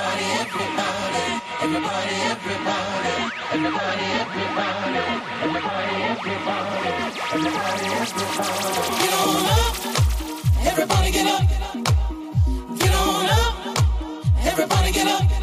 everybody, everybody, everybody, everybody, everybody, everybody, everybody, everybody, everybody, everybody. Get on up, everybody get up. Get on up, everybody get up.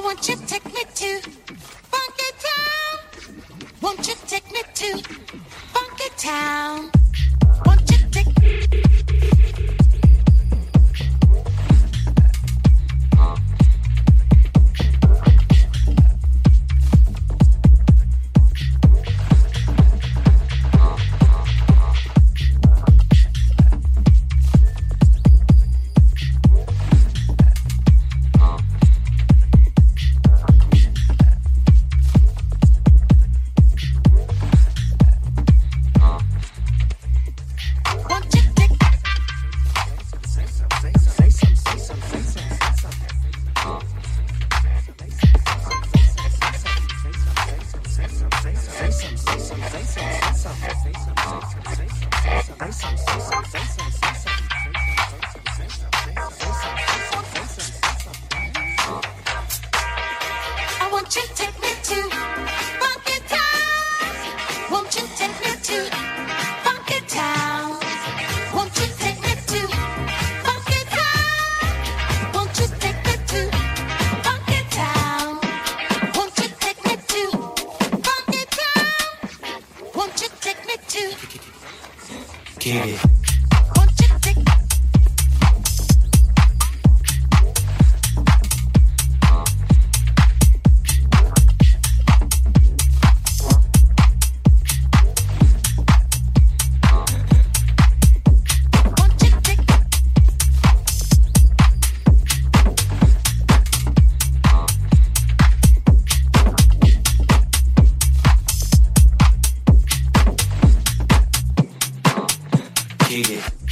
Won't you take me to Funky Town. Won't you take me to Funky Town? appreciate it.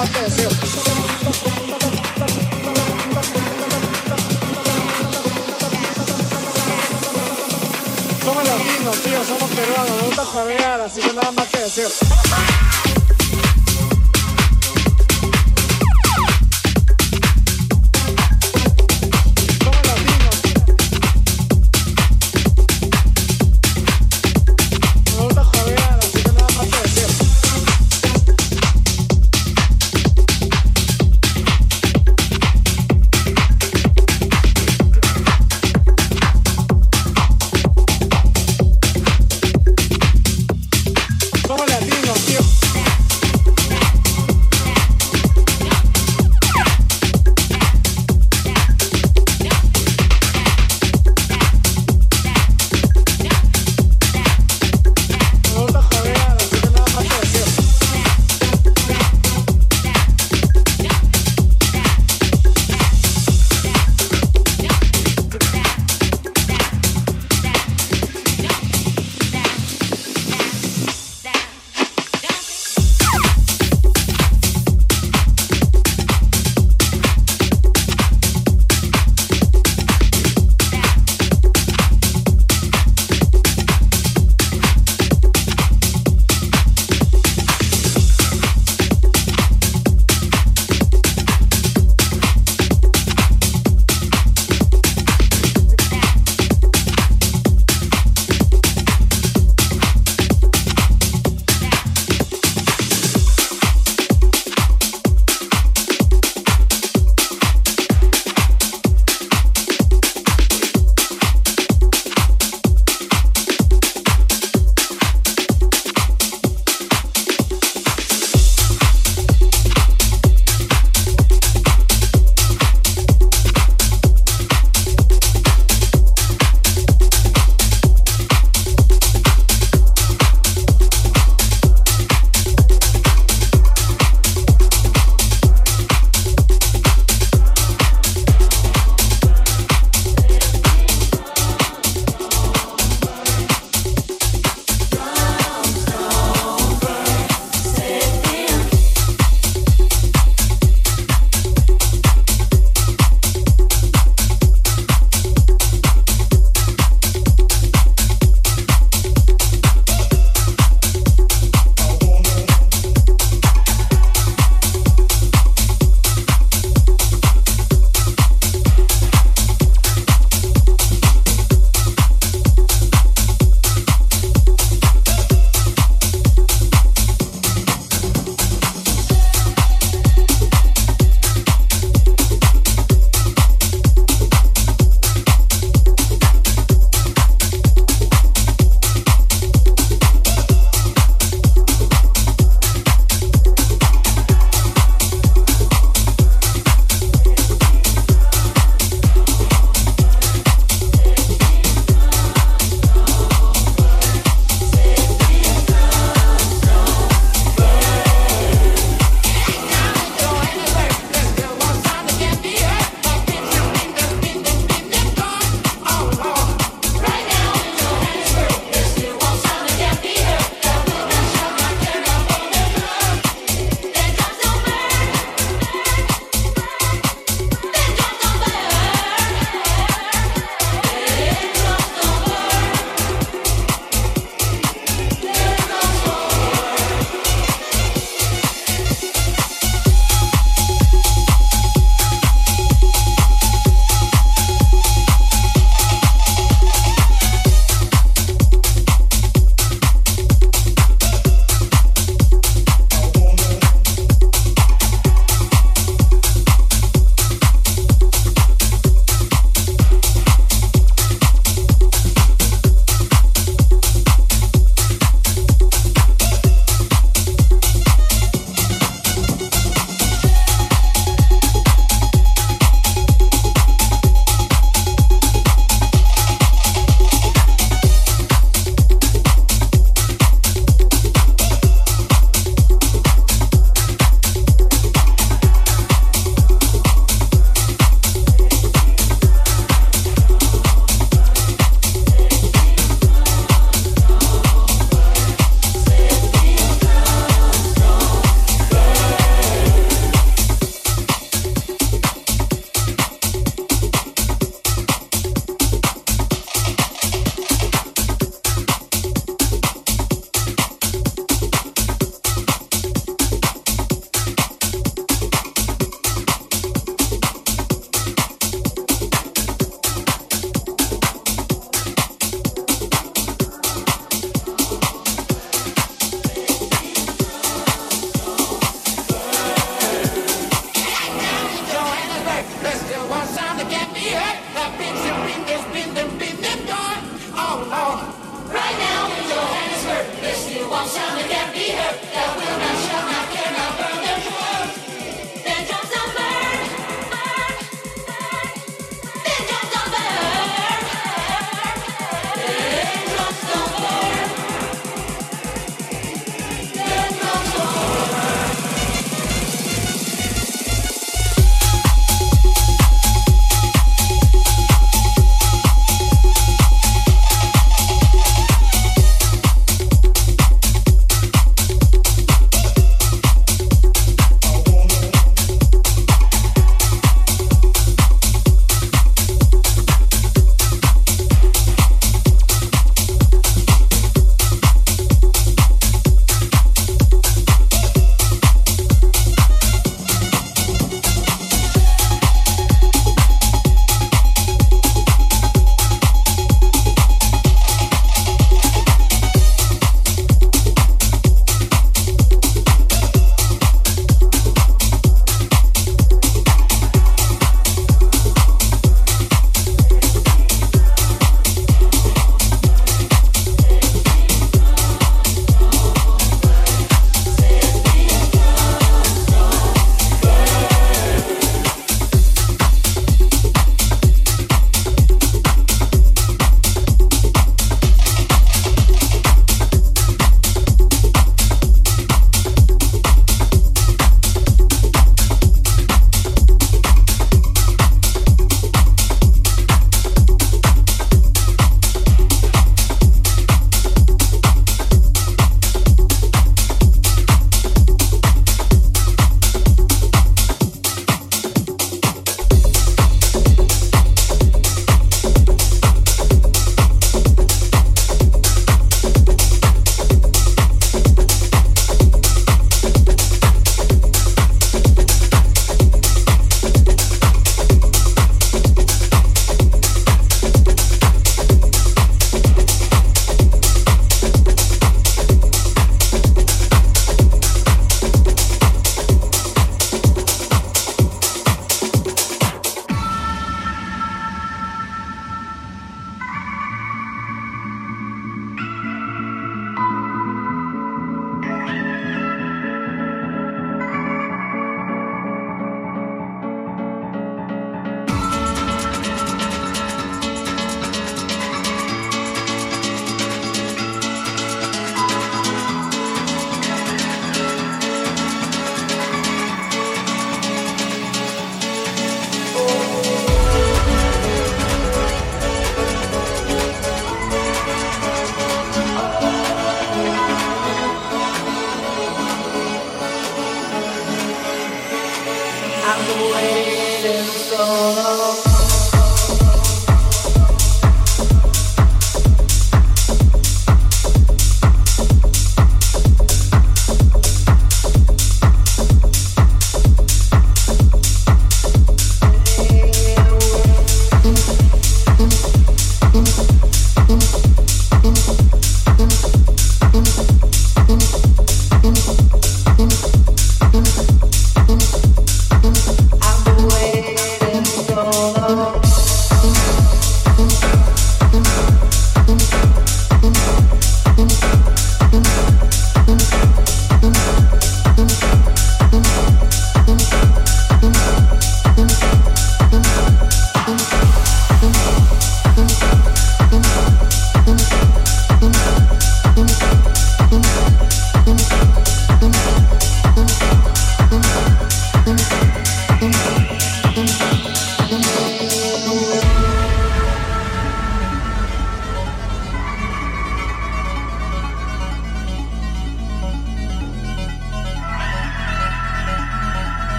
más te deseo. Somos latinos, tío, somos peruanos, nos gusta joder, así que nada más que decir.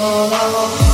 solo